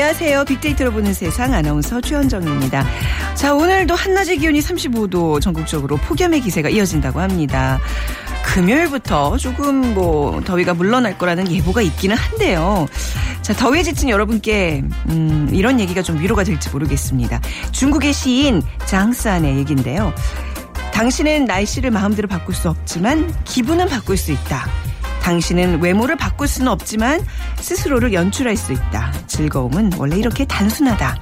안녕하세요. 빅데이터로 보는 세상 아나운서 최현정입니다. 자, 오늘도 한낮의 기온이 35도 전국적으로 폭염의 기세가 이어진다고 합니다. 금요일부터 조금 뭐 더위가 물러날 거라는 예보가 있기는 한데요. 자, 더위에 지친 여러분께 음, 이런 얘기가 좀 위로가 될지 모르겠습니다. 중국의 시인 장스안의 얘기인데요. 당신은 날씨를 마음대로 바꿀 수 없지만 기분은 바꿀 수 있다. 당신은 외모를 바꿀 수는 없지만 스스로를 연출할 수 있다. 즐거움은 원래 이렇게 단순하다.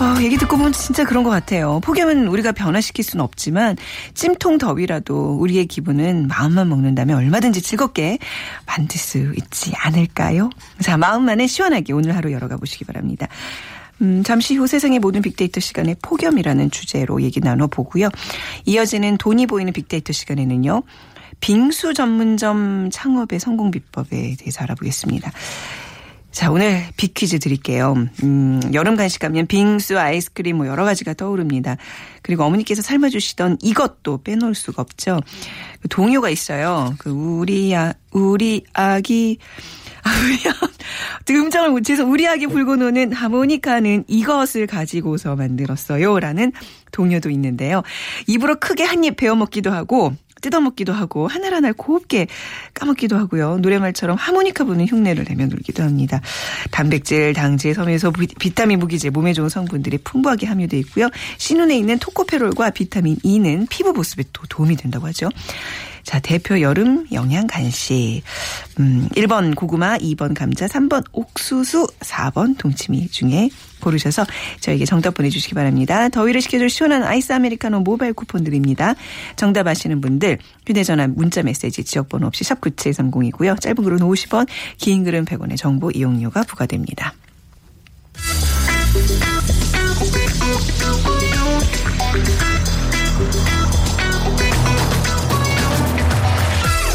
어, 얘기 듣고 보면 진짜 그런 것 같아요. 폭염은 우리가 변화시킬 수는 없지만 찜통 더위라도 우리의 기분은 마음만 먹는다면 얼마든지 즐겁게 만들 수 있지 않을까요? 자, 마음만은 시원하게 오늘 하루 열어가 보시기 바랍니다. 음, 잠시 후 세상의 모든 빅데이터 시간에 폭염이라는 주제로 얘기 나눠보고요. 이어지는 돈이 보이는 빅데이터 시간에는요. 빙수 전문점 창업의 성공 비법에 대해서 알아보겠습니다. 자, 오늘 빅퀴즈 드릴게요. 음, 여름 간식 하면 빙수, 아이스크림 뭐 여러 가지가 떠오릅니다. 그리고 어머니께서 삶아주시던 이것도 빼놓을 수가 없죠. 그 동요가 있어요. 그 우리 아, 우리 아기 아, 우리 아, 음정을 못 채서 우리 아기 불고 노는 하모니카는 이것을 가지고서 만들었어요. 라는 동요도 있는데요. 입으로 크게 한 입 베어 먹기도 하고 뜯어먹기도 하고 하나하나 곱게 까먹기도 하고요. 노래말처럼 하모니카 부는 흉내를 내며 놀기도 합니다. 단백질, 당질, 섬유소, 비- 비타민, 무기질, 몸에 좋은 성분들이 풍부하게 함유되어 있고요. 신운에 있는 토코페롤과 비타민 E는 피부 보습에 또 도움이 된다고 하죠. 자, 대표 여름 영양 간식. 음, 1번 고구마, 2번 감자, 3번 옥수수, 4번 동치미 중에 고르셔서 저에게 정답 보내주시기 바랍니다. 더위를 식혀줄 시원한 아이스 아메리카노 모바일 쿠폰 드립니다. 정답 아시는 분들 휴대전화 문자 메시지 지역번호 없이 샵 9730이고요. 짧은 글은 50원, 긴 글은 100원의 정보 이용료가 부과됩니다.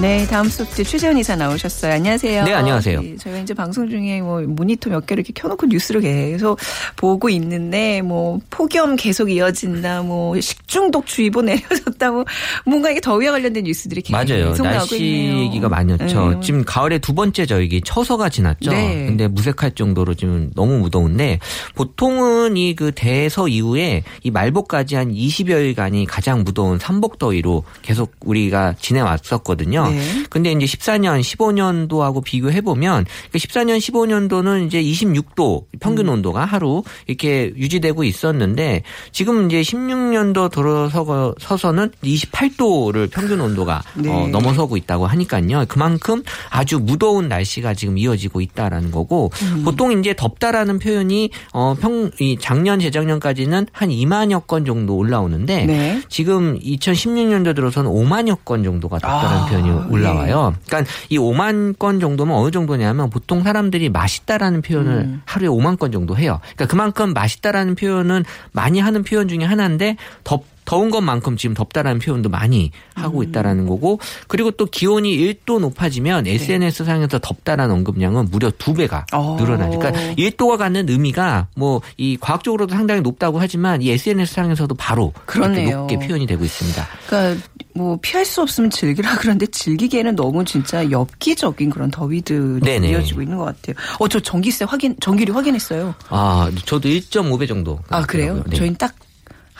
네, 다음 소프트 최재원 이사 나오셨어요. 안녕하세요. 네, 안녕하세요. 네, 저희가 이제 방송 중에 뭐 모니터 몇 개를 이렇게 켜놓고 뉴스를 계속 보고 있는데 뭐 폭염 계속 이어진다, 뭐 식중독 주의보 내려졌다, 뭐 뭔가 이게 더위와 관련된 뉴스들이 계속 맞아요. 나오고 날씨 있네요. 얘기가 많았죠. 네. 지금 가을에 두 번째 저기 처서가 지났죠. 네. 근데 무색할 정도로 지금 너무 무더운데 보통은 이 그 대서 이후에 이 말복까지 한 20여일간이 가장 무더운 삼복더위로 계속 우리가 지내왔었거든요. 네. 근데 이제 14년, 15년도하고 비교해 보면 그 14년, 15년도는 이제 26도 평균 음. 온도가 하루 이렇게 유지되고 있었는데 지금 이제 16년도 들어서서는 28도를 평균 온도가 네. 어, 넘어서고 있다고 하니까요. 그만큼 아주 무더운 날씨가 지금 이어지고 있다라는 거고 음. 보통 이제 덥다라는 표현이 어, 평, 이 작년, 재작년까지는 한 2만여 건 정도 올라오는데 네. 지금 2016년도 들어서는 5만여 건 정도가 덥다는 아, 표현이 올라와요. 그러니까 이 5만 건 정도면 어느 정도냐면 보통 사람들이 맛있다라는 표현을 음. 하루에 5만 건 정도 해요. 그러니까 그만큼 맛있다라는 표현은 많이 하는 표현 중에 하나인데 덥 더운 것만큼 지금 덥다라는 표현도 많이 하고 음. 있다라는 거고 그리고 또 기온이 1도 높아지면 SNS 상에서 덥다라는 언급량은 무려 두 배가 어. 늘어나죠. 그러니까 1도가 갖는 의미가 뭐 이 과학적으로도 상당히 높다고 하지만 이 SNS 상에서도 바로 그러네요. 높게 표현이 되고 있습니다. 그러니까 뭐 피할 수 없으면 즐기라 그런데 즐기기에는 너무 진짜 엽기적인 그런 더위들이 네네. 이어지고 있는 것 같아요. 어, 저 전기세 확인, 전기료 확인했어요. 아, 저도 1.5배 정도. 아, 그래요? 네. 저희는 딱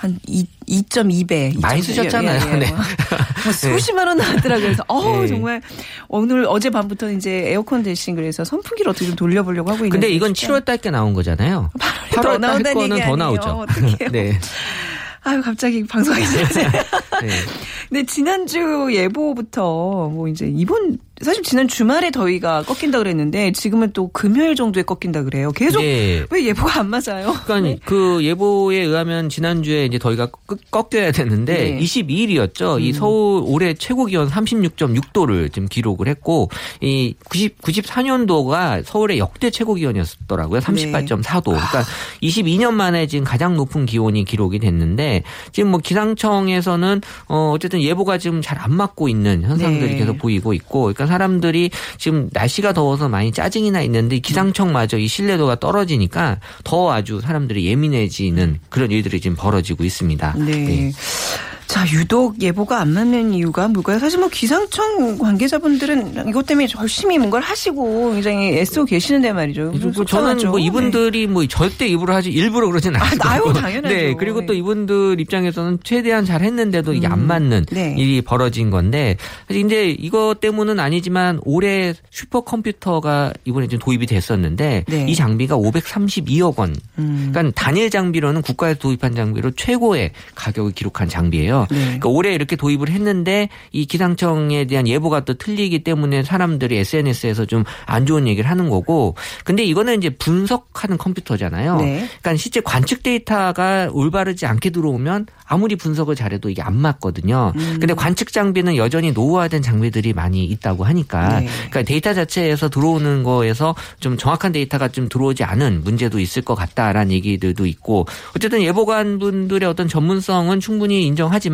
한 2.2배. 많이 쓰셨잖아요. 네. 뭐 수십만 원 나왔더라고요. 그래서 어 네. 정말 오늘 어제 밤부터 이제 에어컨 대신 그래서 선풍기를 어떻게 좀 돌려보려고 하고 있는데. 근데 이건 7월 달께 나온 거잖아요. 8월 더 8월 달 거는 더. 나오죠. 어떡해요. 네. 아유 갑자기 방송하기 전에. 네. 근데 지난주 예보부터 뭐 이제 이번 사실 지난 주말에 더위가 꺾인다 그랬는데 지금은 또 금요일 정도에 꺾인다 그래요. 계속 네. 왜 예보가 안 맞아요? 그러니까 그 예보에 의하면 지난주에 이제 더위가 꺾- 꺾여야 되는데 네. 22일이었죠. 이 서울 올해 최고 기온 36.6도를 지금 기록을 했고 이 90, 94년도가 서울의 역대 최고 기온이었더라고요. 38.4도. 그러니까 22년 만에 지금 가장 높은 기온이 기록이 됐는데 지금 뭐 기상청에서는 어 어쨌든 예보가 지금 잘 안 맞고 있는 현상들이 네. 계속 보이고 있고 그러니까 사람들이 지금 날씨가 더워서 많이 짜증이나 있는데 기상청마저 이 신뢰도가 떨어지니까 더 아주 사람들이 예민해지는 그런 일들이 지금 벌어지고 있습니다. 네. 자, 유독 예보가 안 맞는 이유가 뭘까요? 사실 뭐 기상청 관계자분들은 이것 때문에 열심히 뭔가를 하시고 굉장히 애쓰고 계시는데 말이죠. 좀 그리고 저는. 뭐 네. 이분들이 뭐 절대 일부러 하지 일부러 그러진 않고 아유, 당연하죠. 네 그리고 또 네. 이분들 입장에서는 최대한 잘 했는데도 이게 안 맞는 네. 일이 벌어진 건데 사실 이제 이것 때문은 아니지만 올해 슈퍼컴퓨터가 이번에 좀 도입이 됐었는데 네. 이 장비가 532억 원. 음. 그러니까 단일 장비로는 국가에서 도입한 장비로 최고의 가격을 기록한 장비예요. 네. 그러니까 올해 이렇게 도입을 했는데 이 기상청에 대한 예보가 또 틀리기 때문에 사람들이 SNS에서 좀 안 좋은 얘기를 하는 거고 근데 이거는 이제 분석하는 컴퓨터잖아요. 네. 그러니까 실제 관측 데이터가 올바르지 않게 들어오면 아무리 분석을 잘해도 이게 안 맞거든요. 음. 근데 관측 장비는 여전히 노후화된 장비들이 많이 있다고 하니까 네. 그러니까 데이터 자체에서 들어오는 거에서 좀 정확한 데이터가 좀 들어오지 않은 문제도 있을 것 같다라는 얘기들도 있고 어쨌든 예보관 분들의 어떤 전문성은 충분히 인정하지만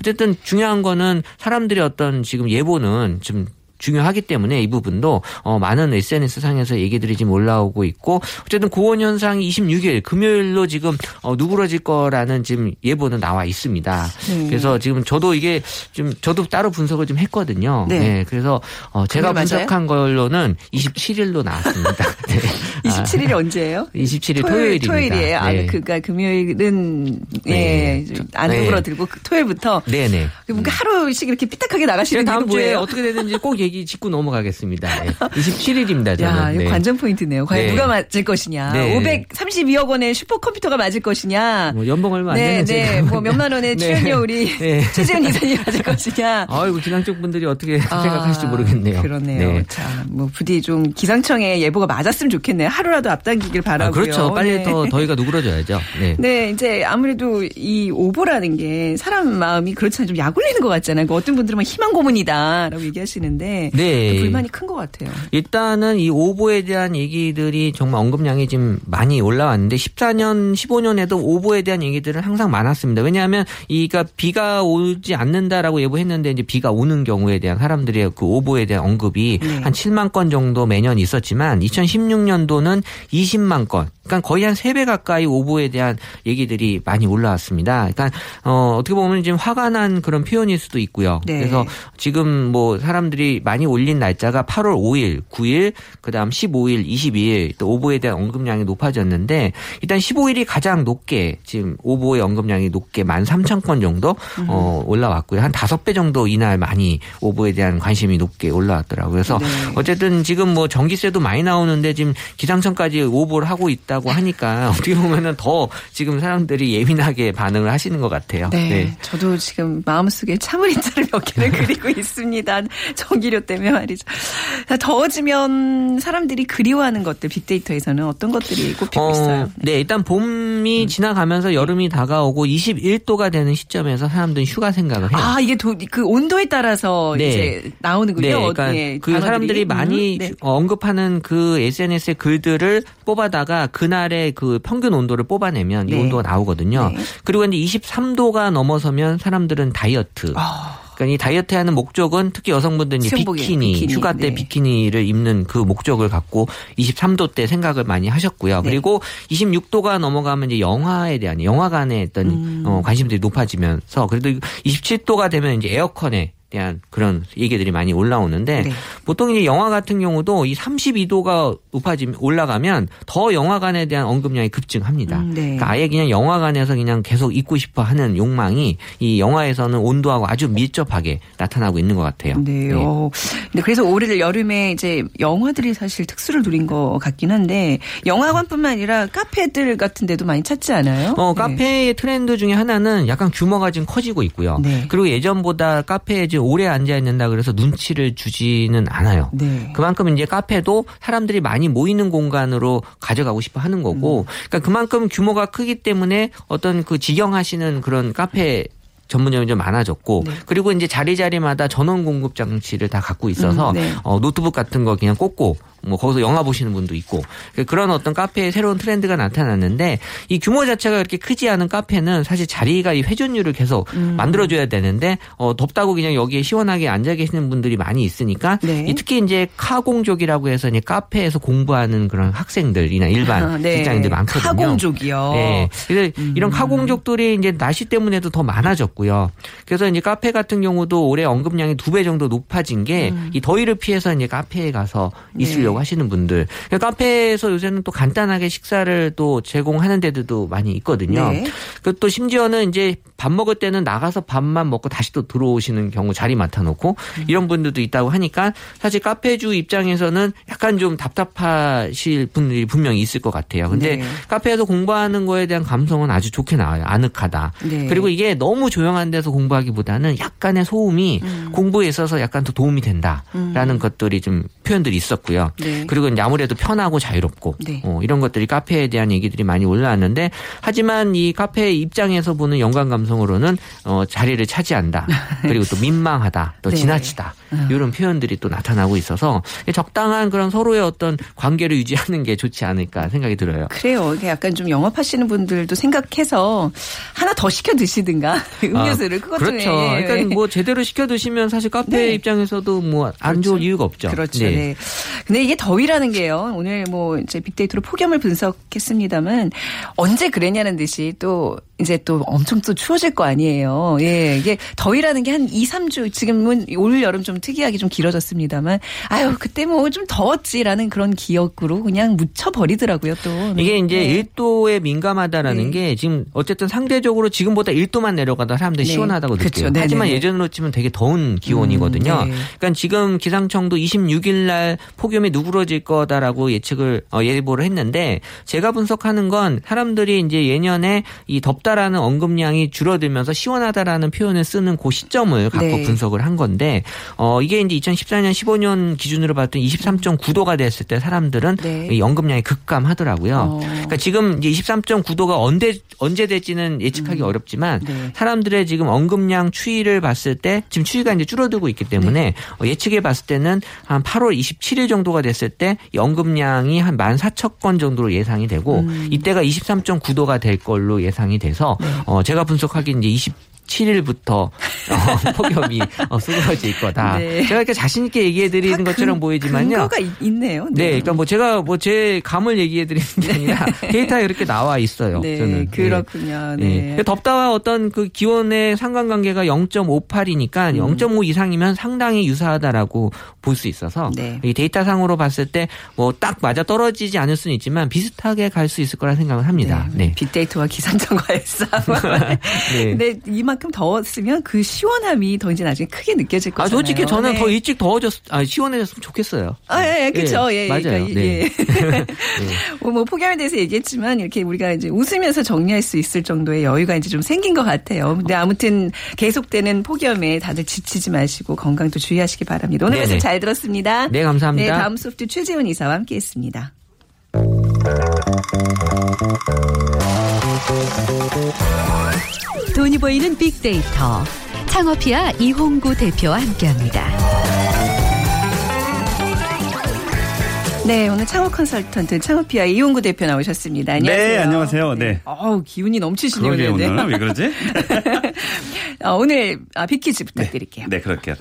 어쨌든 중요한 거는 사람들의 어떤 지금 예보는 좀 중요하기 때문에 이 부분도 어 많은 SNS 상에서 얘기들이 지금 올라오고 있고 어쨌든 고온 현상이 26일 금요일로 지금 어 누그러질 거라는 지금 예보는 나와 있습니다. 네. 그래서 지금 저도 이게 좀 저도 따로 분석을 좀 했거든요. 네. 네. 그래서 어 제가 금요일 맞아요? 분석한 걸로는 27일로 나왔습니다. 네. 27일이 언제예요? 27일 토요일, 토요일입니다. 토요일이에요. 아, 네. 그니까 금요일은 네. 예, 안 네. 누그러들고 그 토요일부터 네네. 뭔가 하루씩 이렇게 삐딱하게 나가시는 다음 주에? 어떻게 되는지 꼭 얘기 짚고 넘어가겠습니다. 네. 27일입니다. 저는. 야, 네. 관전 포인트네요. 과연 네. 누가 맞을 것이냐. 네. 532억 원의 슈퍼컴퓨터가 맞을 것이냐. 뭐 연봉 얼마 안 네, 되는 네. 뭐 몇만 원의 네. 출연료 우리 네. 최재현 이사님 맞을 것이냐. 아이고 기상청 분들이 어떻게 아, 생각하실지 모르겠네요. 그러네요. 네. 자, 뭐 부디 좀 기상청의 예보가 맞았으면 좋겠네요. 하루라도 앞당기길 바라고요. 아, 그렇죠. 빨리 네. 더 더위가 누그러져야죠. 네. 네, 이제 아무래도 이 오보라는 게 사람 마음이 그렇잖아요. 좀 약올리는 것 같잖아요. 그 어떤 분들은 막 희망 고문이다라고 얘기하시는데 네. 불만이 큰 것 같아요. 일단은 이 오보에 대한 얘기들이 정말 언급량이 지금 많이 올라왔는데 14년, 15년에도 오보에 대한 얘기들은 항상 많았습니다. 왜냐하면 이가 비가 오지 않는다라고 예보했는데 이제 비가 오는 경우에 대한 사람들의 그 오보에 대한 언급이 네. 한 7만 건 정도 매년 있었지만 2016년도는 20만 건. 그러니까 거의 한 3배 가까이 오보에 대한 얘기들이 많이 올라왔습니다. 그러니까 어 어떻게 보면 지금 화가 난 그런 표현일 수도 있고요. 네. 그래서 지금 뭐 사람들이 많이 올린 날짜가 8월 5일, 9일, 그다음 15일, 22일 또 오보에 대한 언급량이 높아졌는데 일단 15일이 가장 높게 지금 오보의 언급량이 높게 13,000건 정도 어 올라왔고요. 한 5배 정도 이날 많이 오보에 대한 관심이 높게 올라왔더라고요. 그래서 네. 어쨌든 지금 뭐 전기세도 많이 나오는데 지금 기상청까지 오보를 하고 있다 고 하니까 어떻게 보면은 더 지금 사람들이 예민하게 반응을 하시는 것 같아요. 네, 저도 지금 마음속에 참을 인자를 몇 개를 그리고 있습니다. 전기료 때문에 말이죠. 자, 더워지면 사람들이 그리워하는 것들 빅데이터에서는 어떤 것들이 꼽히고 있어요? 네, 일단 봄이 음. 지나가면서 여름이 다가오고 21도가 되는 시점에서 사람들은 휴가 생각을 해요. 아, 이게 도, 그 온도에 따라서 네. 이제 나오는군요. 네, 어, 그러니까 예, 그 단어들이. 사람들이 많이 음, 네. 언급하는 그 SNS의 글들을 뽑아다가 그 날의 그 평균 온도를 뽑아내면 이 네. 온도가 나오거든요. 네. 그리고 이제 23도가 넘어서면 사람들은 다이어트. 아. 그러니까 이 다이어트 하는 목적은 특히 여성분들은 수영복이, 비키니, 비키니, 휴가 때 네. 비키니를 입는 그 목적을 갖고 23도 때 생각을 많이 하셨고요. 네. 그리고 26도가 넘어가면 이제 영화에 대한 영화관에 어떤 음. 어, 관심들이 높아지면서 그래도 27도가 되면 이제 에어컨에 대한 그런 얘기들이 많이 올라오는데 네. 보통 이제 영화 같은 경우도 이 32도가 높아지면 올라가면 더 영화관에 대한 언급량이 급증합니다. 음, 네. 그러니까 아예 그냥 영화관에서 그냥 계속 있고 싶어 하는 욕망이 이 영화에서는 온도하고 아주 밀접하게 나타나고 있는 것 같아요. 네. 어. 근데 그래서 올해 여름에 이제 영화들이 사실 특수를 누린 것 같긴 한데 영화관뿐만 아니라 카페들 같은 데도 많이 찾지 않아요? 어, 네. 카페의 트렌드 중에 하나는 약간 규모가 지금 커지고 있고요. 네. 그리고 예전보다 카페에 이제 오래 앉아 있는다 그래서 눈치를 주지는 않아요. 네. 그만큼 이제 카페도 사람들이 많이 모이는 공간으로 가져가고 싶어 하는 거고, 음. 그러니까 그만큼 규모가 크기 때문에 어떤 그 직영하시는 그런 카페 전문점이 좀 많아졌고 네. 그리고 이제 자리 자리마다 전원 공급 장치를 다 갖고 있어서 음, 네. 어, 노트북 같은 거 그냥 꽂고 뭐 거기서 영화 보시는 분도 있고 그런 어떤 카페의 새로운 트렌드가 나타났는데 이 규모 자체가 그렇게 크지 않은 카페는 사실 자리가 이 회전율을 계속 음. 만들어줘야 되는데 어, 덥다고 그냥 여기에 시원하게 앉아 계시는 분들이 많이 있으니까 네. 이 특히 이제 카공족이라고 해서 이제 카페에서 공부하는 그런 학생들이나 일반 아, 네. 직장인들 많거든요. 카공족이요. 네. 그래서 음. 이런 카공족들이 이제 날씨 때문에도 더 많아졌고요. 그래서 이제 카페 같은 경우도 올해 언급량이 두 배 정도 높아진 게이 더위를 피해서 이제 카페에 가서 음. 네. 있으려고 하시는 분들. 그러니까 카페에서 요새는 또 간단하게 식사를 또 제공하는 데들도 많이 있거든요. 네. 그리고 또 심지어는 이제 밥 먹을 때는 나가서 밥만 먹고 다시 또 들어오시는 경우 자리 맡아놓고 음. 이런 분들도 있다고 하니까 사실 카페주 입장에서는 약간 좀 답답하실 분들이 분명히 있을 것 같아요. 근데 네. 카페에서 공부하는 거에 대한 감성은 아주 좋게 나와요. 아늑하다. 네. 그리고 이게 너무 조용한 데서 공부하기보다는 약간의 소음이 음. 공부에 있어서 약간 더 도움이 된다라는 것들이 좀 표현들이 있었고요. 네. 그리고 이제 아무래도 편하고 자유롭고 네. 어, 이런 것들이 카페에 대한 얘기들이 많이 올라왔는데 하지만 이 카페 입장에서 보는 연관 감성으로는 어, 자리를 차지한다. 그리고 또 민망하다. 또 네. 지나치다. 이런 표현들이 또 나타나고 있어서 적당한 그런 서로의 어떤 관계를 유지하는 게 좋지 않을까 생각이 들어요. 그래요. 이게 약간 좀 영업하시는 분들도 생각해서 하나 더 시켜 드시든가 음료수를 그것도 그렇죠. 네. 그러니까 뭐 제대로 시켜 드시면 사실 카페 네. 입장에서도 뭐안 좋을 이유가 없죠. 그렇죠. 네. 근데 이게 더위라는 게요. 오늘 뭐 이제 빅데이터로 폭염을 분석했습니다만 언제 그랬냐는 듯이 또 이제 또 엄청 또 추워질 거 아니에요. 예. 이게 더위라는 게 한 2, 3주 지금은 올 여름 좀 특이하게 좀 길어졌습니다만 아유, 그때 뭐 좀 더웠지라는 그런 기억으로 그냥 묻혀 버리더라고요, 또. 이게 이제 네. 1도에 민감하다라는 네. 게 지금 어쨌든 상대적으로 지금보다 1도만 내려가다 사람들이 네. 시원하다고 그렇죠. 느껴요. 하지만 예전으로 치면 되게 더운 기온이거든요. 음, 네. 그러니까 지금 기상청도 26일 날 폭염이 누그러질 거다라고 예측을 어, 예보를 했는데 제가 분석하는 건 사람들이 이제 예년에 이 덥다라는 언급량이 줄어들면서 시원하다라는 표현을 쓰는 그 시점을 갖고 네. 분석을 한 건데 어 이게 이제 2014년 15년 기준으로 봤더니 23.9도가 됐을 때 사람들은 네. 이 언급량이 급감하더라고요. 어. 그러니까 지금 이제 23.9도가 언제 언제 될지는 예측하기 어렵지만 네. 사람들의 지금 언급량 추이를 봤을 때 지금 추이가 이제 줄어들고 있기 때문에 네. 어, 예측해 봤을 때는 한 8월 27일 정도가 됐을 때이 언급량이 한 14,000건 정도로 예상이 되고 음. 이때가 23.9도가 될 걸로 예상이 돼서 네. 어, 제가 분석하기엔 이제 20 7일부터 어, 폭염이 어, 쏟아질 거다. 네. 제가 이렇게 자신 있게 얘기해 드리는 다 것처럼 근- 보이지만요. 근거가 있- 있네요. 네, 그러니까 뭐 제가 뭐 제 감을 얘기해 드리는 게 아니라 데이터에 이렇게 나와 있어요. 네, 저는. 그렇군요. 네. 네. 네. 덥다와 어떤 그 기온의 상관관계가 0.58이니까 음. 0.5 이상이면 상당히 유사하다라고 볼 수 있어서 네. 이 데이터상으로 봤을 때 뭐 딱 맞아 떨어지지 않을 수는 있지만 비슷하게 갈 수 있을 거라 생각을 합니다. 네. 빅데이터와 기상청과의 싸움. 네. 근데 이만 큼 더웠으면 그 시원함이 더 이제 나중에 크게 느껴질 아, 거잖아요. 솔직히 저는 네. 더 일찍 더워졌, 아, 시원해졌으면 좋겠어요. 아, 예, 예, 그쵸. 예, 맞아요. 그러니까, 네. 예. 뭐, 뭐, 폭염에 대해서 얘기했지만, 이렇게 우리가 이제 웃으면서 정리할 수 있을 정도의 여유가 이제 좀 생긴 것 같아요. 근데 아무튼 계속되는 폭염에 다들 지치지 마시고 건강도 주의하시기 바랍니다. 오늘. 말씀 잘 들었습니다. 네, 감사합니다. 네, 다음 소프트 최재훈 이사와 함께 했습니다. 돈이 보이는 빅데이터 창업피아 이홍구 대표와 함께합니다. 네, 오늘 창업 컨설턴트 창업피아 이용구 대표 나오셨습니다. 안녕하세요. 네, 안녕하세요. 네. 어우, 기운이 넘치시네요. 그러게. 오늘 왜 그러지? 어, 오늘 아, 빅퀴즈 부탁드릴게요. 네, 그럴게요.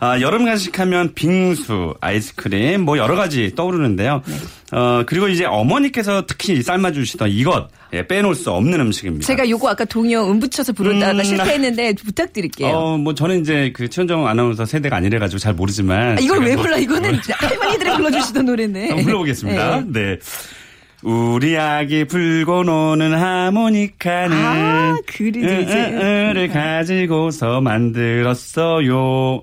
아, 여름 간식하면 빙수, 아이스크림, 뭐 여러 가지 떠오르는데요. 네. 어, 그리고 이제 어머니께서 특히 삶아주시던 이것, 예, 빼놓을 수 없는 음식입니다. 제가 요거 아까 동요 음 붙여서 부르다가 음, 실패했는데 부탁드릴게요. 어, 뭐 저는 이제 그 최현정 아나운서 세대가 아니래가지고 잘 모르지만. 아, 이걸 왜 뭐- 불러? 이거는 할머니들이 불러주시던 노래네. 한번 불러보겠습니다. 네. 네. 우리 아기 불고 노는 하모니카는 아. 을 가지고서 만들었어요.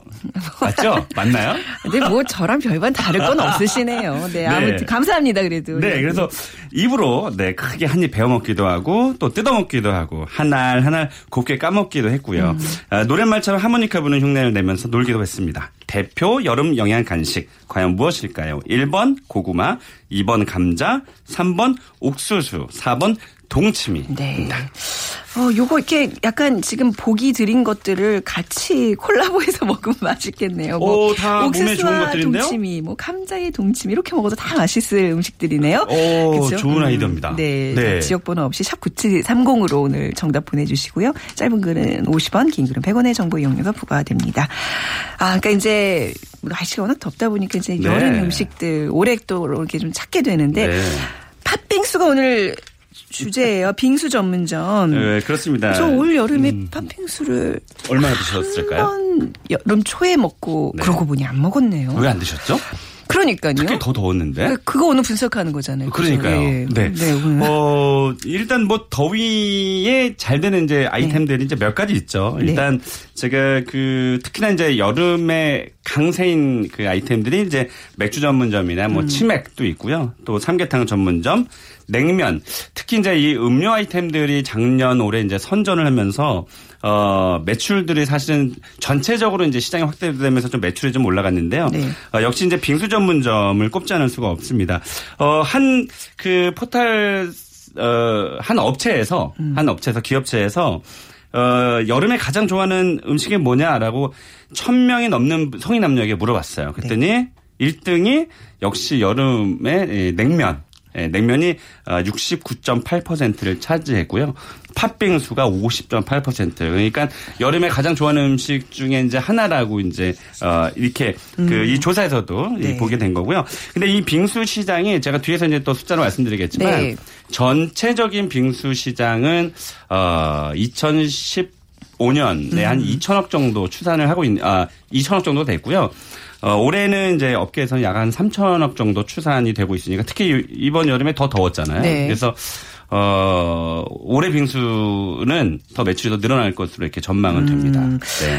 맞죠? 맞나요? 근데 뭐 저랑 별반 다를 건 없으시네요. 네, 아무튼 감사합니다. 그래도. 네, 그래서 입으로 네 크게 한 입 베어 먹기도 하고 또 뜯어 먹기도 하고 한 알 한 알 곱게 까먹기도 했고요. 음. 아, 노랫말처럼 하모니카 부는 흉내를 내면서 놀기도 했습니다. 대표 여름 영양 간식 과연 무엇일까요? 1번 고구마, 2번 감자, 3번 옥수수, 4번 동치미. 네. 어, 요거 이렇게 약간 지금 보기 드린 것들을 같이 콜라보해서 먹으면 맛있겠네요. 뭐 오, 다 옥수수와? 동치미, 뭐 감자의 동치미 이렇게 먹어도 다 맛있을 음식들이네요. 오, 그죠? 좋은 아이디어입니다. 네. 네. 자, 지역 번호 없이 샵 9730으로 오늘 정답 보내 주시고요. 짧은 글은 50원, 긴 글은 100원의 정보 이용료가 부과됩니다. 아, 그러니까 이제 날씨가 워낙 덥다 보니까 이제 네. 여름 음식들 또 이렇게 좀 찾게 되는데 네. 팥빙수가 오늘 주제예요. 빙수 전문점. 네, 그렇습니다. 저 올 여름에 음, 팥빙수를 얼마나 드셨을까요? 한 여름 초에 먹고 네. 그러고 보니 안 먹었네요. 왜 안 드셨죠? 그러니까요. 특히 더 더웠는데. 그- 그거 오늘 분석하는 거잖아요. 그러니까요. 예. 네. 네. 어, 일단 뭐 더위에 잘 되는 이제 아이템들이 이제 몇 가지 있죠. 네. 일단 제가 그 특히나 이제 여름에 강세인 그 아이템들이 이제 맥주 전문점이나 음. 뭐 치맥도 있고요. 또 삼계탕 전문점, 냉면. 특히 이제 이 음료 아이템들이 작년 올해 이제 선전을 하면서 어, 매출들이 사실은 전체적으로 이제 시장이 확대되면서 좀 매출이 좀 올라갔는데요. 네. 어, 역시 이제 빙수 전문점을 꼽지 않을 수가 없습니다. 어, 한 그 포털 어, 한 업체에서 한 업체에서 기업체에서 어, 여름에 가장 좋아하는 음식이 뭐냐라고 천 명이 넘는 성인 남녀에게 물어봤어요. 그랬더니 1등이 역시 여름에 예, 냉면. 예, 냉면이 69.8%를 차지했고요. 팥빙수가 50.8%. 그러니까 여름에 가장 좋아하는 음식 중에 이제 하나라고 이제 어 이렇게 그이 조사에서도 이 네. 보게 된 거고요. 근데 이 빙수 시장이 제가 뒤에서 이제 또 숫자로 말씀드리겠지만 네. 전체적인 빙수 시장은 어 2015년에 한 2천억 정도 추산을 하고 있는 아 2천억 정도 됐고요. 어, 올해는 이제 업계에서는 약 한 3천억 정도 추산이 되고 있으니까 특히 이번 여름에 더 더웠잖아요. 네. 그래서 어, 올해 빙수는 더 매출이 더 늘어날 것으로 이렇게 전망은 됩니다.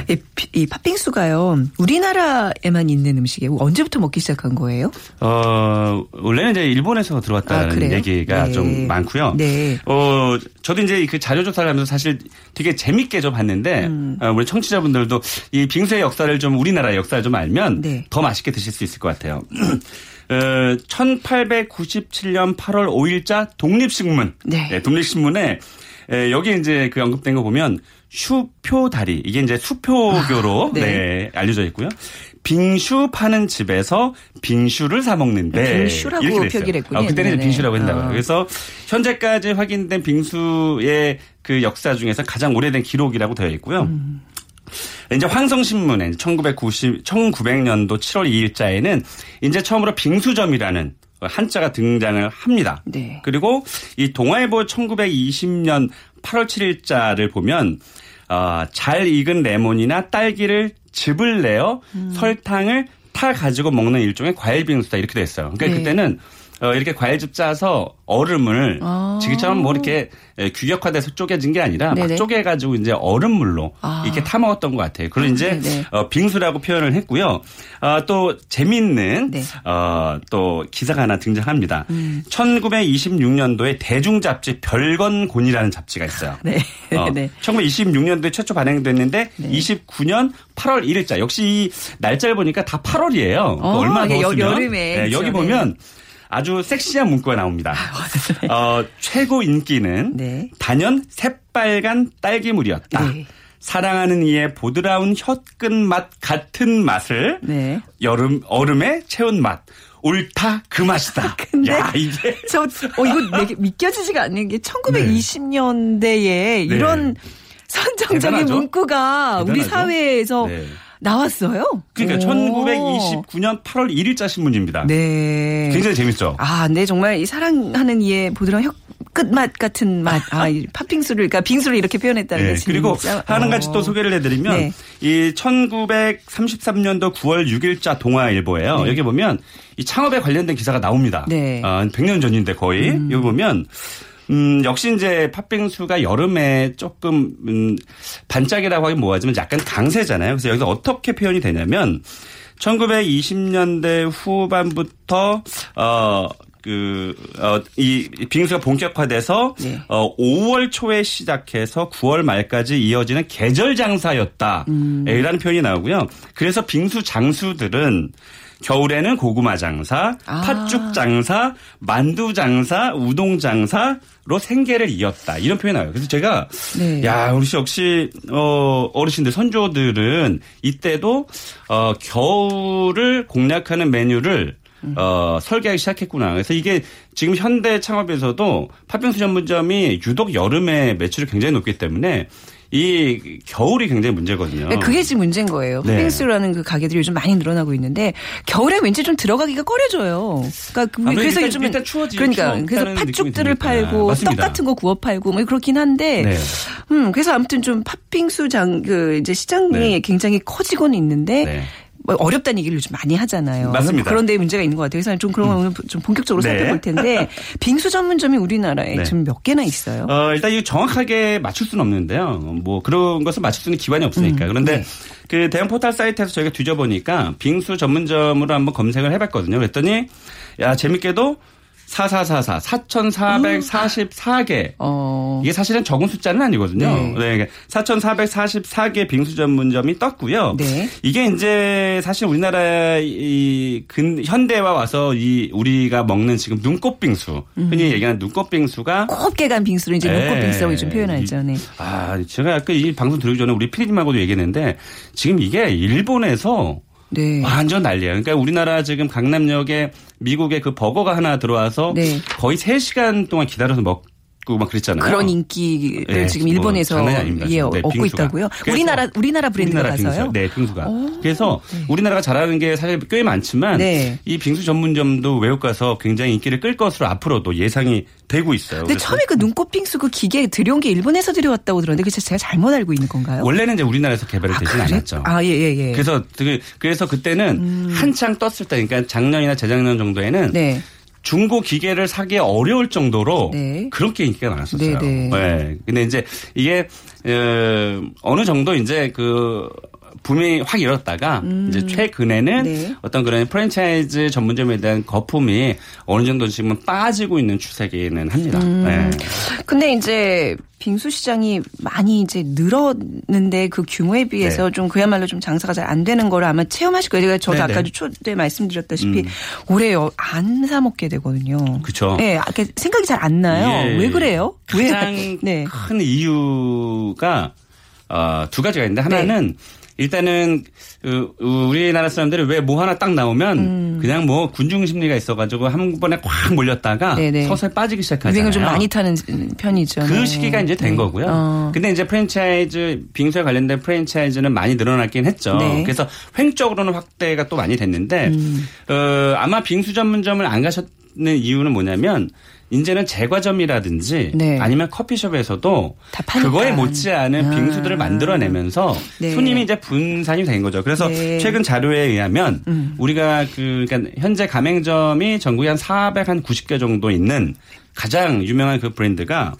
네. 이, 팥빙수가요. 우리나라에만 있는 음식이에요. 언제부터 먹기 시작한 거예요? 어, 원래는 이제 일본에서 들어왔다는 아? 얘기가 네. 좀 많고요. 네. 어, 저도 이제 그 자료 조사를 하면서 사실 되게 재밌게 좀 봤는데, 음. 어, 우리 청취자분들도 이 빙수의 역사를 좀 우리나라의 역사를 좀 알면 네. 더 맛있게 드실 수 있을 것 같아요. 어, 1897년 8월 5일자 독립신문. 네. 독립신문에 에, 여기 이제 그 언급된 거 보면 슈표다리 이게 이제 수표교로 아, 네. 네. 알려져 있고요. 빙슈 파는 집에서 빙슈를 사 먹는데 빙슈라고 이렇게 됐어요. 표기를 했군요. 어, 그때는 네네. 빙슈라고 했나봐요. 아. 그래서 현재까지 확인된 빙수의 그 역사 중에서 가장 오래된 기록이라고 되어 있고요. 음. 이제 황성신문에 1990, 1900년도 7월 2일자에는 이제 처음으로 빙수점이라는 한자가 등장을 합니다. 네. 그리고 이 동아일보 1920년 8월 7일자를 보면 어, 잘 익은 레몬이나 딸기를 즙을 내어 음. 설탕을 타 가지고 먹는 일종의 과일 빙수다 이렇게 됐어요. 그러니까 네. 그때는 어, 이렇게 과일즙 짜서 얼음을 아. 지금처럼 뭐 이렇게 에, 규격화돼서 쪼개진 게 아니라 네네. 막 쪼개가지고 이제 얼음물로 아. 이렇게 타 먹었던 것 같아요. 그걸 이제 네네. 어, 빙수라고 표현을 했고요. 어, 또 재미있는 네. 음. 어, 또 기사가 하나 등장합니다. 1926년도에 대중 잡지 별건곤이라는 잡지가 있어요. 네. 어, 네. 1926년도에 최초 발행됐는데 29년 8월 1일자 역시 이 날짜를 보니까 다 8월이에요. 어, 얼마나 이게 여- 더웠으면 여름에. 네, 그렇죠. 여기 보면 아주 섹시한 문구가 나옵니다. 어, 최고 인기는 네. 단연 새빨간 딸기물이었다. 네. 사랑하는 이의 보드라운 혀끈 맛 같은 맛을 네. 여름 얼음에 채운 맛. 옳다 그 맛이다. 근데 야 이게 저, 어, 이거 내게 믿겨지지가 않는 게 1920년대에 이런 선정적인 대단하죠? 문구가 우리 대단하죠? 사회에서 네. 나왔어요. 그러니까 오. 1929년 8월 1일자 신문입니다. 네. 굉장히 재밌죠. 아, 네, 정말 이 사랑하는 이의 부드러운 혀 끝맛 같은 맛. 아, 이 팥빙수를, 그러니까 빙수를 이렇게 표현했다는 네, 게 그리고 진짜, 하나 어. 가지 또 소개를 해드리면 네. 이 1933년도 9월 6일자 동아일보예요. 여기 보면 이 창업에 관련된 기사가 나옵니다. 네. 아, 100년 전인데 거의 여기 보면 음, 역시 이제 팥빙수가 여름에 조금 음, 반짝이라고 하긴 뭐하지만 약간 강세잖아요. 그래서 여기서 어떻게 표현이 되냐면 1920년대 후반부터 어. 그, 어, 이 빙수가 본격화돼서, 네. 어, 5월 초에 시작해서 9월 말까지 이어지는 계절 장사였다. 음. 이라는 표현이 나오고요. 그래서 빙수 장수들은 겨울에는 고구마 장사, 아. 팥죽 장사, 만두 장사, 우동 장사로 생계를 이었다. 이런 표현이 나와요. 그래서 제가 네. 야, 우리 역시 어 어르신들 선조들은 이때도 어 겨울을 공략하는 메뉴를 어, 설계하기 시작했구나. 그래서 이게 지금 현대 창업에서도 팥빙수 전문점이 유독 여름에 매출이 굉장히 높기 때문에 이 겨울이 굉장히 문제거든요. 네, 그게 지금 문제인 거예요. 네. 팥빙수라는 그 가게들이 요즘 많이 늘어나고 있는데 겨울에 왠지 좀 들어가기가 꺼려져요. 그러니까 그- 그래서 요즘은 일단 추워지- 그러니까 그래서 팥죽들을. 팔고 떡 맞습니다. 같은 거 구워 팔고 뭐 그렇긴 한데 네. 음 그래서 아무튼 좀 팥빙수 장 그 이제 시장이 네. 굉장히 커지고는 있는데 네. 뭐 어렵다는 얘기를 요즘 많이 하잖아요. 맞습니다. 그런 데 문제가 있는 것 같아요. 그래서 좀 그런 거 오늘 좀 본격적으로 네. 살펴볼 텐데 빙수 전문점이 우리나라에 네. 지금 몇 개나 있어요? 어, 일단 이거 정확하게 맞출 수는 없는데요. 뭐 그런 것을 맞출 수 있는 기반이 없으니까. 그런데 네. 그 대형 포털 사이트에서 저희가 뒤져보니까 빙수 전문점으로 한번 검색을 해봤거든요. 그랬더니 야 재밌게도 4444, 4444개. 어. 이게 사실은 적은 숫자는 아니거든요. 네. 네. 4,444개 빙수 전문점이 떴고요. 네. 이게 이제 사실 우리나라 이 근, 현대화 와서 이 우리가 먹는 지금 눈꽃 빙수, 흔히 얘기하는 눈꽃 빙수가 곱게 간 빙수를 이제 네. 눈꽃 빙수라고 좀 표현하죠. 네. 아, 제가 아까 이 방송 들어오기 전에 우리 피디님하고도 얘기했는데 지금 이게 일본에서 네. 완전 난리야. 그러니까 우리나라 지금 강남역에 미국의 그 버거가 하나 들어와서 네. 거의 3시간 동안 기다려서 먹고 막 그랬잖아요. 그런 인기를 네, 지금 뭐 일본에서 장난이 아닙니다. 예, 네, 얻고. 있다고요? 우리나라 우리나라 브랜드가 우리나라 가서요? 네, 빙수가. 그래서 우리나라가 잘하는 게 사실 꽤 많지만 네. 이 빙수 전문점도 외국 가서 굉장히 인기를 끌 것으로 앞으로도 예상이 되고 있어요. 근데 처음에 그 눈꽃 빙수 그 기계 들여온 게 일본에서 들여왔다고 들었는데 그래서 제가 잘못 알고 있는 건가요? 원래는 이제 우리나라에서 개발이 아, 되진 그래? 않았죠. 아, 예, 예, 예. 그래서 그- 그래서 그때는 한창 떴을 때 그러니까 작년이나 재작년 정도에는 네. 중고 기계를 사기 어려울 정도로 네. 그렇게 인기가 많았었어요. 네, 네. 네. 근데 이제 이게 어, 어느 정도 이제 그 붐이 확 일었다가 이제 최근에는 음. 네. 어떤 그런 프랜차이즈 전문점에 대한 거품이 어느 정도 지금은 빠지고 있는 추세기는 합니다. 음. 네. 근데 이제 빙수 시장이 많이 이제 늘었는데 그 규모에 비해서 네. 좀 그야말로 좀 장사가 잘 안 되는 거를 아마 체험하실 거예요. 제가 저도 네, 네. 아까도 초대 말씀드렸다시피 올해 안 사 먹게 되거든요. 그쵸. 네, 생각이 잘 안 나요. 예. 왜 그래요? 가장 왜? 네. 큰 이유가 어, 두 가지가 있는데 하나는 일단은 그 우리나라 사람들이 왜 뭐 하나 딱 나오면 그냥 뭐 군중 심리가 있어가지고 한 번에 꽉 몰렸다가 음. 네네. 서서히 빠지기 시작하잖아요. 유행을 좀 많이 타는 편이죠. 그 네. 시기가 이제 된 네. 거고요. 어. 근데 이제 프랜차이즈 빙수에 관련된 프랜차이즈는 많이 늘어났긴 했죠. 네. 그래서 횡적으로는 확대가 또 많이 됐는데 음. 어, 아마 빙수 전문점을 안 가셨 는 이유는 뭐냐면 이제는 제과점이라든지 네. 아니면 커피숍에서도. 그거에 못지않은 아. 빙수들을 만들어내면서 네. 손님이 이제 분산이 된 거죠. 그래서 네. 음. 최근 자료에 의하면 우리가 그 그러니까 현재 가맹점이 전국에 한 490개 정도 있는 가장 유명한 그 브랜드가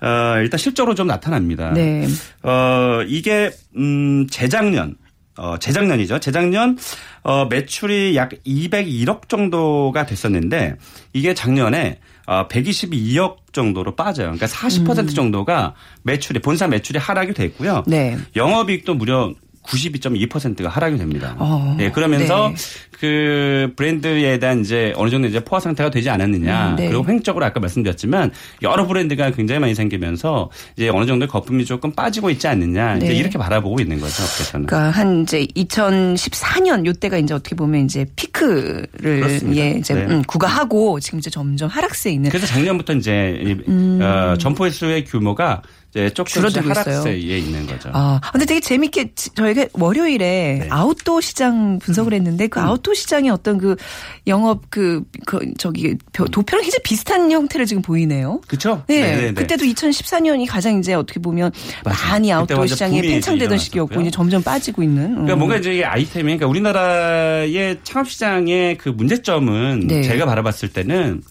어, 일단 실적으로 좀 나타납니다. 네. 어, 이게 음 재작년 어, 재작년이죠. 재작년 어, 매출이 약 201억 정도가 됐었는데 이게 작년에 어, 122억 정도로 빠져요. 그러니까 40% 정도가 매출이 본사 매출이 하락이 됐고요. 네. 영업이익도 무려 92.2%가 하락이 됩니다. 어, 예, 그러면서 네. 그 브랜드에 대한 이제 어느 정도 이제 포화 상태가 되지 않았느냐. 음, 네. 그리고 횡적으로 아까 말씀드렸지만 여러 브랜드가 굉장히 많이 생기면서 이제 어느 정도 거품이 조금 빠지고 있지 않느냐. 이제 네. 이렇게 바라보고 있는 거죠. 업계에서는. 그러니까 한 이제 2014년 요때가 이제 어떻게 보면 이제 피크를 그렇습니다. 예 이제 네. 음, 구가하고 지금 이제 점점 하락세에 있는 그래서 작년부터 이제 이, 어, 점포 횟수의 규모가 이제 조금 음. 줄어들고 하락세에 있는 거죠. 아, 근데 되게 재밌게 지- 저희가 월요일에 네. 아웃도어 시장 분석을 했는데 음. 그 아웃도어 시장의 어떤 그 영업 그, 그 저기 벼- 도표랑 굉장히 비슷한 형태를 지금 보이네요. 그렇죠? 네, 네네네. 그때도 2014년이 가장 이제 어떻게 보면 맞아요. 많이 아웃도어 시장에 팽창되던. 시기였고 이제 점점 빠지고 있는. 그러니까 음. 뭔가 이제 아이템이 그러니까 우리나라의 창업 시장의 그 문제점은 네. 제가 바라봤을 때는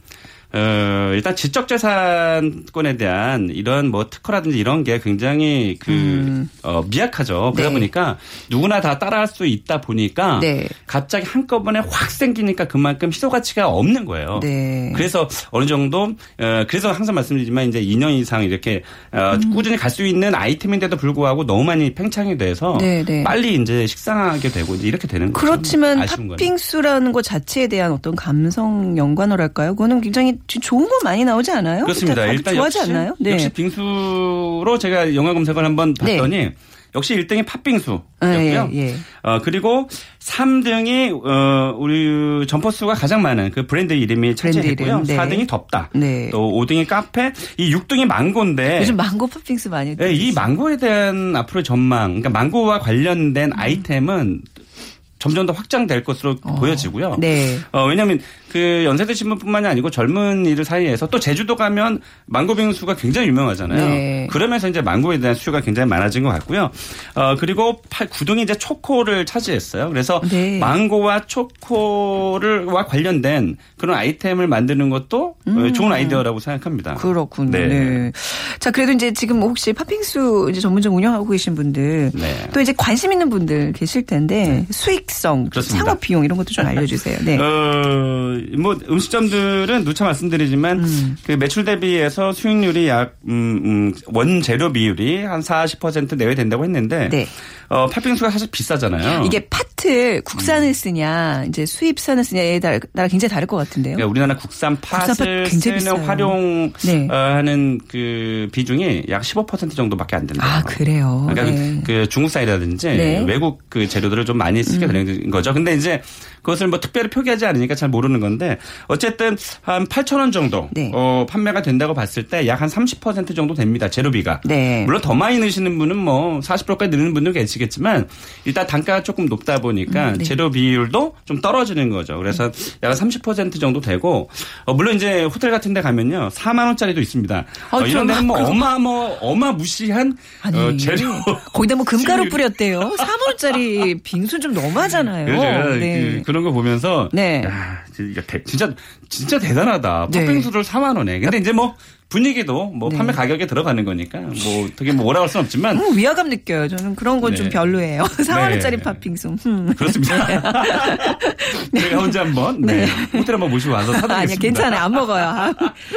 어, 일단 지적 재산권에 대한 이런 뭐 특허라든지 이런 게 굉장히 그, 어, 미약하죠. 그러다 음. 네. 보니까 누구나 다 따라할 수 있다 보니까 네. 갑자기 한꺼번에 확 생기니까 그만큼 희소 가치가 없는 거예요. 네. 그래서 어느 정도 어, 그래서 항상 말씀드리지만 이제 2년 이상 이렇게 어, 음. 꾸준히 갈 수 있는 아이템인데도 불구하고 너무 많이 팽창이 돼서 네, 네. 빨리 이제 식상하게 되고 이제 이렇게 되는 거죠. 그렇지만. 팥빙수라는 것 자체에 대한 어떤 감성 연관어랄까요? 그거는 굉장히 좋은 거 많이 나오지 않아요? 그렇습니다. 일단 좋아하지 역시, 않나요? 네. 역시 빙수로 제가 영화 검색을 한번 네. 봤더니 역시 1등이 팥빙수였고요. 예, 예. 어, 그리고 3등이 어, 우리 점퍼수가 가장 많은 그 브랜드 이름이 차지했고요. 네. 4등이 덥다. 네. 또 5등이 카페, 이 6등이 망고인데 요즘 망고 팥빙수 많이 네, 이 망고에 대한 앞으로 전망, 그러니까 망고와 음. 관련된 아이템은 점점 더 확장될 것으로 보여지고요. 네. 어, 왜냐하면 그 연세대 신문뿐만이 아니고 젊은 이들 사이에서 또 제주도 가면 망고 빙수가 굉장히 유명하잖아요. 네. 그러면서 이제 망고에 대한 수요가 굉장히 많아진 것 같고요. 어, 그리고 8, 9등이 이제 초코를 차지했어요. 그래서 네. 망고와 초코를와 관련된 그런 아이템을 만드는 것도 어, 좋은 아이디어라고 생각합니다. 음. 그렇군요. 네. 네. 자, 그래도 이제 지금 혹시 팥빙수 이제 전문점 운영하고 계신 분들 네. 또 이제 관심 있는 분들 계실 텐데 수익 성, 그렇습니다. 창업 비용 이런 것도 좀 알려주세요. 네. 어, 뭐 음식점들은 누차 말씀드리지만 음. 그 매출 대비해서 수익률이 약 음, 음, 원재료 비율이 한 40% 내외 된다고 했는데 네. 어, 팥빙수가 사실 비싸잖아요. 이게 팥을 음. 국산을 쓰냐 이제 수입산을 쓰냐에 따라 굉장히 다를 것 같은데요. 그러니까 우리나라 국산 국산 팥 팥을 굉장히 쓰는 비싸요. 활용 네. 어, 하는 그 비중이 약 15% 정도밖에 안 된다. 아 그래요. 그러니까 네. 그 중국산이라든지 네. 음. 외국 그 재료들을 좀 많이 쓰게 되는 거죠. 근데 이제 그것을 뭐 특별히 표기하지 않으니까 잘 모르는 건데 어쨌든 한 8천 원 정도 네. 어, 판매가 된다고 봤을 때 약 한 30% 정도 됩니다. 재료비가. 네. 물론 더 많이 넣으시는 분은 뭐 40%까지 넣는 분도 계시겠지만 일단 단가가 조금 높다 보니까 음, 네. 재료 비율도 좀 떨어지는 거죠. 그래서 약한30% 정도 되고 어, 물론 이제 호텔 같은 데 가면요. 4만 원짜리도 있습니다. 아, 어, 이런 데는 뭐 어마 뭐 어마 무시한 아니 어, 재료 거기다 뭐 금가루 뿌렸대요. 3원 원짜리 빙수 좀 너무하잖아요. 제가 네. 그, 런 거 보면서 네. 야, 진짜, 대- 진짜 진짜 대단하다. 네. 팥빙수를 4만 원에. 근데 이제 뭐 분위기도 뭐 네. 판매 가격에 들어가는 거니까 뭐 어떻게 뭐 뭐라 할 수는 없지만 음, 위화감 느껴요. 저는 그런 건좀 네. 별로예요. 4원 원짜리 네. 팥빙수. 음. 그렇습니다. 제가 언제 한번 네. 호텔 한번 모시고 와서 사드리겠습니다. 아니야, 괜찮아요. 안 먹어요. 아,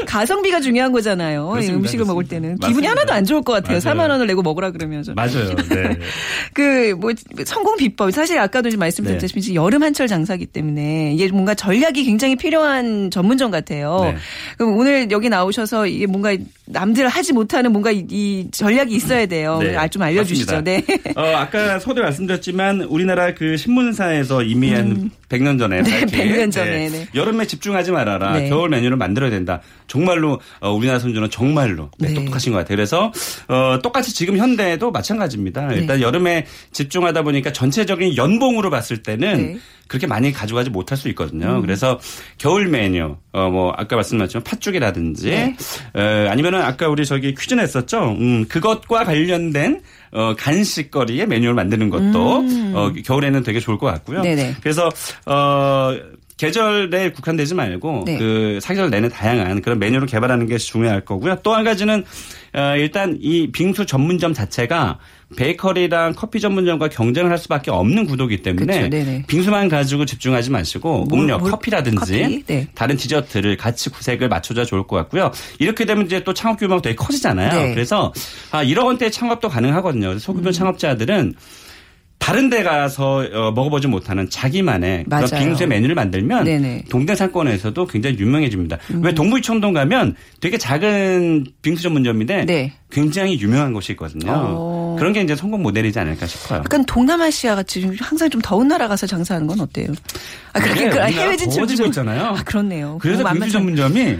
가성비가 중요한 거잖아요. 이 그렇습니다. 음식을 먹을 그렇습니다. 때는. 기분이 맞습니다. 하나도 안 좋을 것 같아요. 맞아요. 4만 원을 내고 먹으라 그러면. 서 맞아요. 네. 그, 뭐, 성공 비법. 사실 아까도 좀 말씀드렸다시피 지금 여름 한철 장사기 때문에 이게 뭔가 전략이 굉장히 필요한 전문점 같아요. 네. 그럼 오늘 여기 나오셔서 이게 뭔가 남들 하지 못하는 뭔가 이, 이 전략이 있어야 돼요. 네, 아, 좀 알려주시죠. 맞습니다. 네. 어, 아까 서두에 말씀드렸지만 우리나라 그 신문사에서 이미 한 100년 전에 네, 밝힌 100년 전에, 네. 여름에 집중하지 말아라. 네. 겨울 메뉴를 만들어야 된다. 정말로 어, 우리나라 선조는 정말로 네, 네. 똑똑하신 것 같아요. 그래서 어, 똑같이 지금 현대에도 마찬가지입니다. 네. 일단 여름에 집중하다 보니까 전체적인 연봉으로 봤을 때는 네. 음. 그렇게 많이 가져가지 못할 수 있거든요. 그래서 겨울 메뉴, 어, 뭐, 아까 말씀하셨지만 팥죽이라든지, 네. 에, 아니면은 아까 우리 저기 퀴즈 냈었죠. 음, 그것과 관련된 어, 간식거리의 메뉴를 만드는 것도 어, 겨울에는 되게 좋을 것 같고요. 음. 네네. 그래서 어 계절에 국한되지 말고 네. 그 사계절 내내 다양한 그런 메뉴를 개발하는 게 중요할 거고요. 또 한 가지는 어, 일단 이 빙수 전문점 자체가 베이커리랑 커피 전문점과 경쟁을 할 수밖에 없는 구도이기 때문에. 빙수만 가지고 집중하지 마시고 뭘, 음료, 뭘, 커피라든지 커피? 네. 다른 디저트를 같이 구색을 맞춰줘야 좋을 것 같고요. 이렇게 되면 이제 또 창업 규모가 되게 커지잖아요. 네. 음. 그래서 아 1억 원대 창업도 가능하거든요. 소규모 창업자들은 다른 데 가서 어, 먹어보지 못하는 자기만의 맞아요. 그런 빙수의 메뉴를 만들면 네네. 동대 상권에서도 굉장히 유명해집니다. 왜 동부이청동 가면 되게 작은 빙수 전문점인데 네. 굉장히 유명한 곳이 있거든요. 어. 그런 게 이제 성공 모델이지 않을까 싶어요. 약간 동남아시아 같이 좀 항상 좀 더운 나라 가서 장사하는 건 어때요? 아, 그렇게 그게 그 우리나라 해외 진출 더워지고 좀- 있잖아요. 아, 그렇네요. 그래서 빙수 전문점이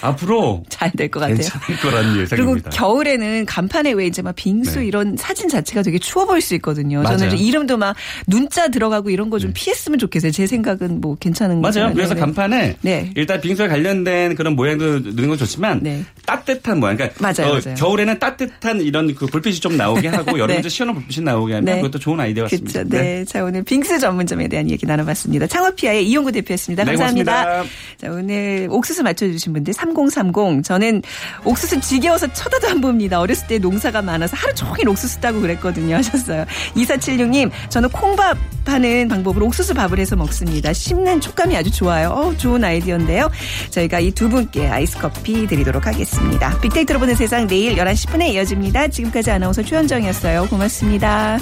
앞으로 잘 될 것 같아요. 괜찮을 거라는 그리고 예상입니다. 겨울에는 간판에 왜 이제 막 빙수 네. 이런 사진 자체가 되게 추워 보일 수 있거든요. 저는 맞아요. 좀 이름도 막 눈자 들어가고 이런 거좀 피했으면 좋겠어요. 제 생각은 뭐 괜찮은 거죠. 맞아요. 그래서 네, 네. 간판에 네. 일단 빙수에 관련된 그런 모양도 넣는 건 좋지만 네. 따뜻한 모양. 그러니까 맞아요, 어, 맞아요. 겨울에는 따뜻한 이런 그 불빛이 좀 나오게 하고 여름에 좀 시원한 불빛이 나오게 하면 네. 그것도 좋은 아이디어 같습니다. 그렇죠. 네. 자, 오늘 빙수 전문점에 대한 얘기 나눠봤습니다. 창업피아의 이용구 대표였습니다. 네, 감사합니다. 고맙습니다. 자, 오늘 옥수수 맞춰주신 분들 3030. 저는 옥수수 지겨워서 쳐다도 안 봅니다. 어렸을 때 농사가 많아서 하루 종일 옥수수 따고 그랬거든요. 하셨어요. 2476님, 저는 콩밥 하는 방법으로 옥수수 밥을 해서 먹습니다. 씹는 촉감이 아주 좋아요. 어, 좋은 아이디어인데요. 저희가 이 두 분께 아이스 커피 드리도록 하겠습니다. 빅데이터로 보는 세상 내일 11시 10분에 이어집니다. 지금까지 아나운서 최현정이었어요. 고맙습니다.